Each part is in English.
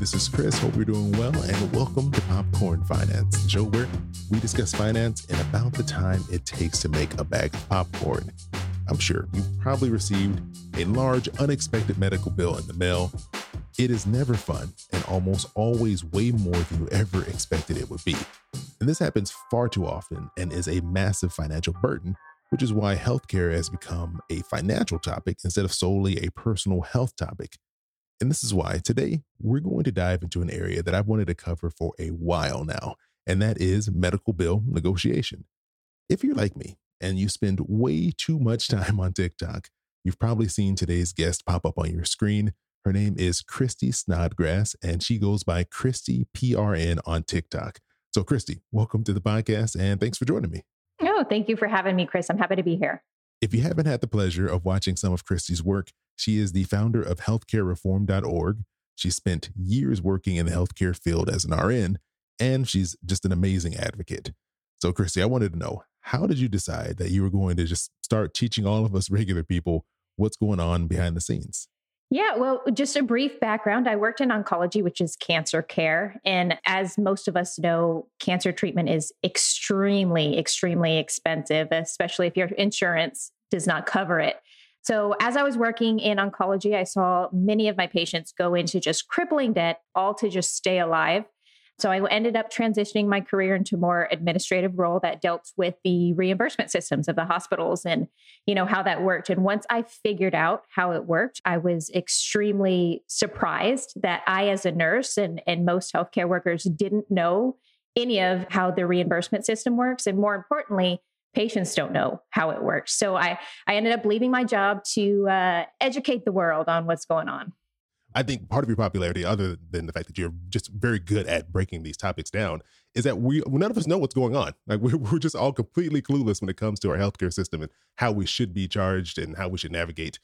this is Chris. Hope you're doing well, and welcome to Popcorn Finance, the show where we discuss finance and about the time it takes to make a bag of popcorn. I'm sure you've probably received a large, unexpected medical bill in the mail. It is never fun and almost always way more than you ever expected it would be. And this happens far too often and is a massive financial burden, which is why healthcare has become a financial topic instead of solely a personal health topic. And this is why today we're going to dive into an area that I've wanted to cover for a while now, and that is medical bill negotiation. If you're like me and you spend way too much time on TikTok, you've probably seen today's guest pop up on your screen. Her name is Christy Snodgrass, and she goes by Christy PRN on TikTok. So, Christy, welcome to the podcast, and thanks for joining me. Oh, thank you for having me, Chris. I'm happy to be here. If you haven't had the pleasure of watching some of Christy's work, she is the founder of healthcarereformed.org. She spent years working in the healthcare field as an RN, and she's just an amazing advocate. So, Christy, I wanted to know how did you decide that you were going to just start teaching all of us regular people what's going on behind the scenes? Yeah, well, just a brief background. I worked in oncology, which is cancer care. And as most of us know, cancer treatment is extremely, extremely expensive, especially if your insurance does not cover it. So, as I was working in oncology, I saw many of my patients go into just crippling debt, all to just stay alive. So, I ended up transitioning my career into more administrative role that dealt with the reimbursement systems of the hospitals and, you know, how that worked. And once I figured out how it worked, I was extremely surprised that I, as a nurse and, and most healthcare workers, didn't know any of how the reimbursement system works. And more importantly, patients don't know how it works. So I, I ended up leaving my job to uh, educate the world on what's going on. I think part of your popularity, other than the fact that you're just very good at breaking these topics down, is that we none of us know what's going on. Like we're, we're just all completely clueless when it comes to our healthcare system and how we should be charged and how we should navigate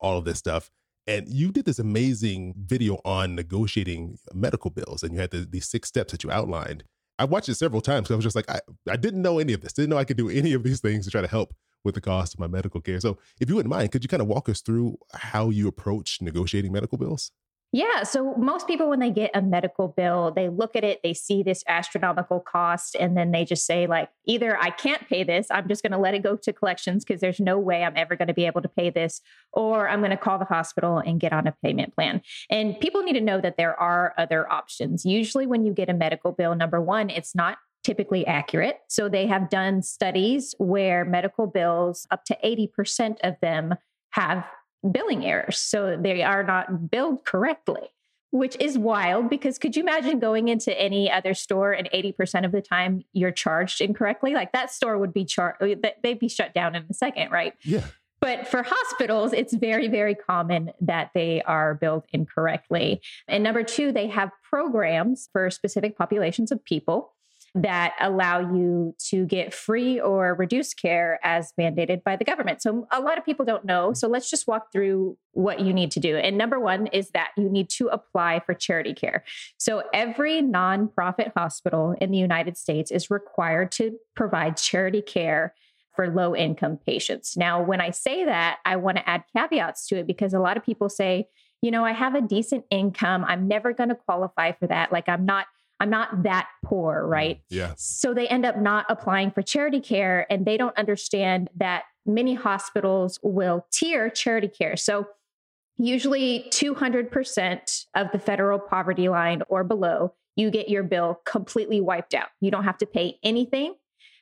all of this stuff. And you did this amazing video on negotiating medical bills, and you had the, these six steps that you outlined. I watched it several times. Because I was just like, I, I didn't know any of this. Didn't know I could do any of these things to try to help with the cost of my medical care. So, if you wouldn't mind, could you kind of walk us through how you approach negotiating medical bills? Yeah. So most people, when they get a medical bill, they look at it, they see this astronomical cost, and then they just say, like, either I can't pay this, I'm just going to let it go to collections because there's no way I'm ever going to be able to pay this, or I'm going to call the hospital and get on a payment plan. And people need to know that there are other options. Usually, when you get a medical bill, number one, it's not typically accurate. So they have done studies where medical bills, up to 80% of them have billing errors. So they are not billed correctly, which is wild because could you imagine going into any other store and 80% of the time you're charged incorrectly? Like that store would be charged, uh, they'd be shut down in a second, right? Yeah. But for hospitals, it's very, very common that they are billed incorrectly. And number two, they have programs for specific populations of people that allow you to get free or reduced care as mandated by the government. So a lot of people don't know. So let's just walk through what you need to do. And number one is that you need to apply for charity care. So every nonprofit hospital in the United States is required to provide charity care for low income patients. Now, when I say that, I want to add caveats to it because a lot of people say, you know, I have a decent income. I'm never going to qualify for that. Like, I'm not I'm not that poor, mm, right? Yeah. So they end up not applying for charity care and they don't understand that many hospitals will tier charity care. So usually 200% of the federal poverty line or below, you get your bill completely wiped out. You don't have to pay anything.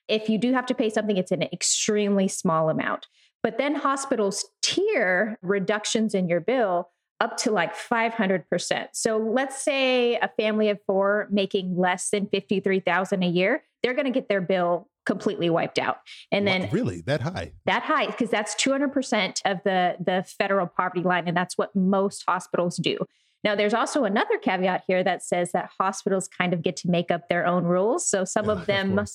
If you do have to pay something, it's an extremely small amount. But then hospitals tier reductions in your bill up to like 500%. So let's say a family of four making less than 53,000 a year, they're going to get their bill completely wiped out. And then really that high. That high because that's 200% of the the federal poverty line and that's what most hospitals do. Now there's also another caveat here that says that hospitals kind of get to make up their own rules. So some yeah, of them of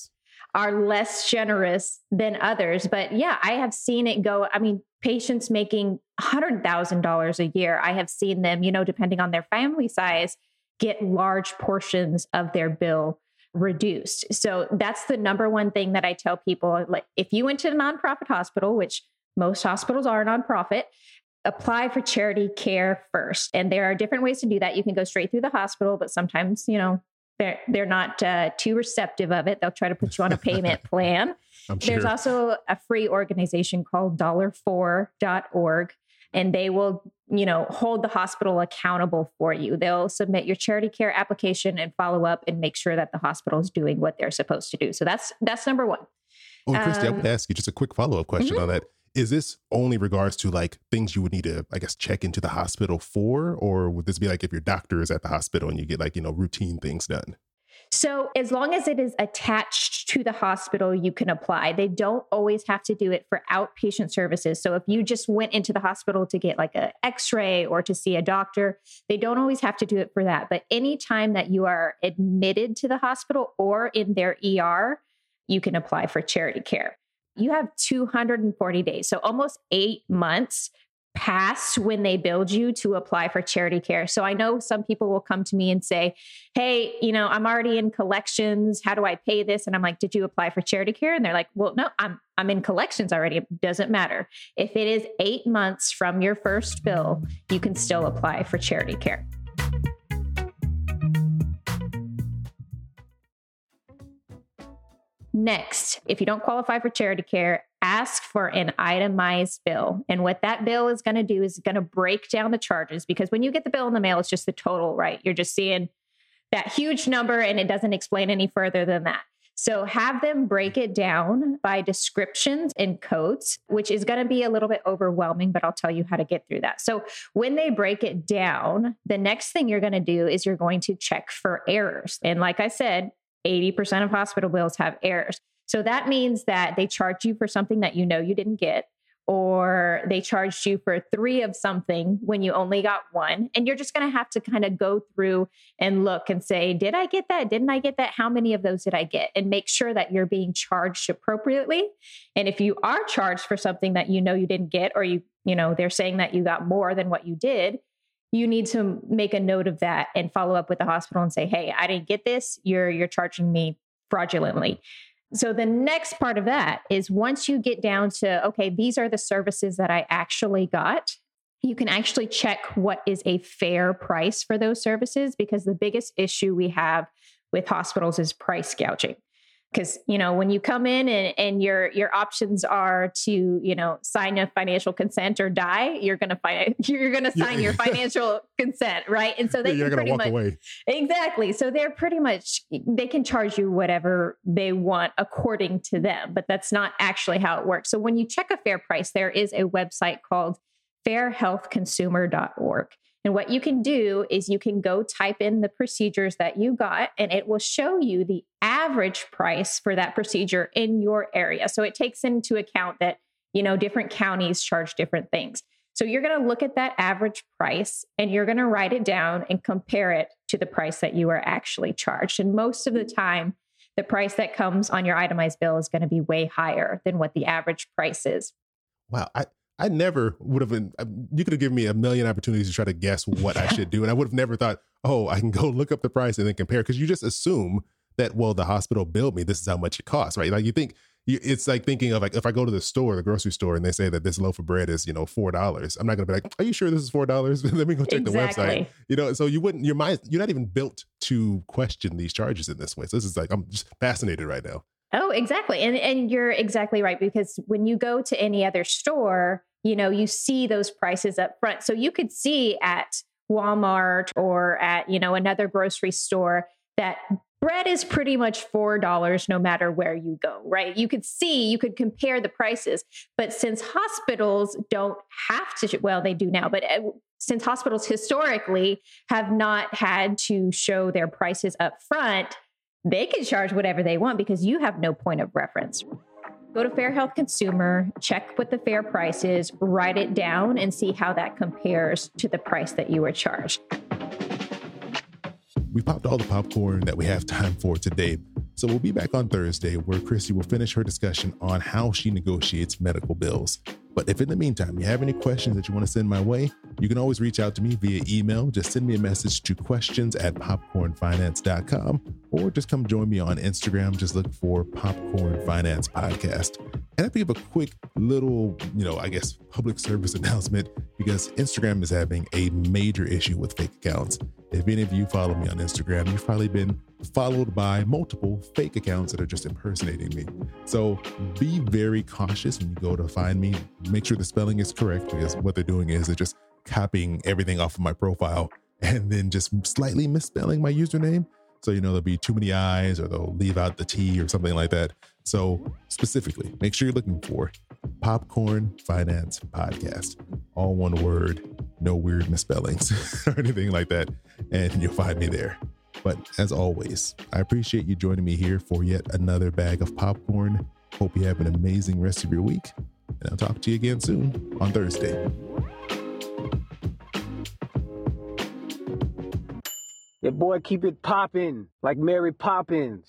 are less generous than others. But yeah, I have seen it go. I mean, patients making $100,000 a year, I have seen them, you know, depending on their family size, get large portions of their bill reduced. So that's the number one thing that I tell people like if you went to a nonprofit hospital, which most hospitals are nonprofit, apply for charity care first. And there are different ways to do that. You can go straight through the hospital, but sometimes, you know, they're they're not uh, too receptive of it. They'll try to put you on a payment plan. Sure. There's also a free organization called dollarfor.org and they will you know hold the hospital accountable for you they'll submit your charity care application and follow up and make sure that the hospital is doing what they're supposed to do so that's that's number one oh christy um, i would ask you just a quick follow-up question mm-hmm. on that is this only regards to like things you would need to i guess check into the hospital for or would this be like if your doctor is at the hospital and you get like you know routine things done so, as long as it is attached to the hospital, you can apply. They don't always have to do it for outpatient services. So, if you just went into the hospital to get like an x ray or to see a doctor, they don't always have to do it for that. But anytime that you are admitted to the hospital or in their ER, you can apply for charity care. You have 240 days, so almost eight months past when they billed you to apply for charity care. So I know some people will come to me and say, Hey, you know, I'm already in collections. How do I pay this? And I'm like, Did you apply for charity care? And they're like, Well, no, I'm I'm in collections already. It doesn't matter. If it is eight months from your first bill, you can still apply for charity care. Next, if you don't qualify for charity care, ask for an itemized bill. And what that bill is going to do is going to break down the charges because when you get the bill in the mail, it's just the total, right? You're just seeing that huge number and it doesn't explain any further than that. So have them break it down by descriptions and codes, which is going to be a little bit overwhelming, but I'll tell you how to get through that. So when they break it down, the next thing you're going to do is you're going to check for errors. And like I said, 80% of hospital bills have errors. So that means that they charged you for something that you know you didn't get, or they charged you for three of something when you only got one. And you're just going to have to kind of go through and look and say, did I get that? Didn't I get that? How many of those did I get? And make sure that you're being charged appropriately. And if you are charged for something that you know you didn't get, or you, you know, they're saying that you got more than what you did, you need to make a note of that and follow up with the hospital and say, "Hey, I didn't get this. You're you're charging me fraudulently." So the next part of that is once you get down to, okay, these are the services that I actually got, you can actually check what is a fair price for those services because the biggest issue we have with hospitals is price gouging because you know when you come in and, and your your options are to you know sign a financial consent or die you're gonna find you're gonna sign your financial consent right? And so they yeah, can pretty much away. exactly. So they're pretty much they can charge you whatever they want according to them but that's not actually how it works. So when you check a fair price there is a website called fairhealthconsumer.org and what you can do is you can go type in the procedures that you got, and it will show you the average price for that procedure in your area. So it takes into account that, you know, different counties charge different things. So you're going to look at that average price and you're going to write it down and compare it to the price that you are actually charged. And most of the time, the price that comes on your itemized bill is going to be way higher than what the average price is. Wow. I, I never would have been, you could have given me a million opportunities to try to guess what I should do. And I would have never thought, oh, I can go look up the price and then compare. Cause you just assume that, well, the hospital billed me, this is how much it costs, right? Like you think, it's like thinking of like if I go to the store, the grocery store, and they say that this loaf of bread is you know four dollars. I'm not gonna be like, are you sure this is four dollars? Let me go check exactly. the website. You know, so you wouldn't your mind you're not even built to question these charges in this way. So this is like I'm just fascinated right now. Oh, exactly. And and you're exactly right because when you go to any other store, you know, you see those prices up front. So you could see at Walmart or at, you know, another grocery store that bread is pretty much $4 no matter where you go, right? You could see, you could compare the prices. But since hospitals don't have to, well, they do now, but uh, since hospitals historically have not had to show their prices up front, they can charge whatever they want because you have no point of reference. Go to Fair Health Consumer, check what the fair price is, write it down, and see how that compares to the price that you were charged. We popped all the popcorn that we have time for today. So we'll be back on Thursday where Christy will finish her discussion on how she negotiates medical bills. But if in the meantime you have any questions that you want to send my way, you can always reach out to me via email. Just send me a message to questions at popcornfinance.com or just come join me on Instagram. Just look for Popcorn Finance Podcast. And if I have a quick little, you know, I guess public service announcement. Because Instagram is having a major issue with fake accounts. If any of you follow me on Instagram, you've probably been followed by multiple fake accounts that are just impersonating me. So be very cautious when you go to find me. Make sure the spelling is correct because what they're doing is they're just copying everything off of my profile and then just slightly misspelling my username. So, you know, there'll be too many I's or they'll leave out the T or something like that. So, specifically, make sure you're looking for Popcorn Finance Podcast. All one word, no weird misspellings or anything like that. And you'll find me there. But as always, I appreciate you joining me here for yet another bag of popcorn. Hope you have an amazing rest of your week. And I'll talk to you again soon on Thursday. Your boy keep it popping like Mary Poppins.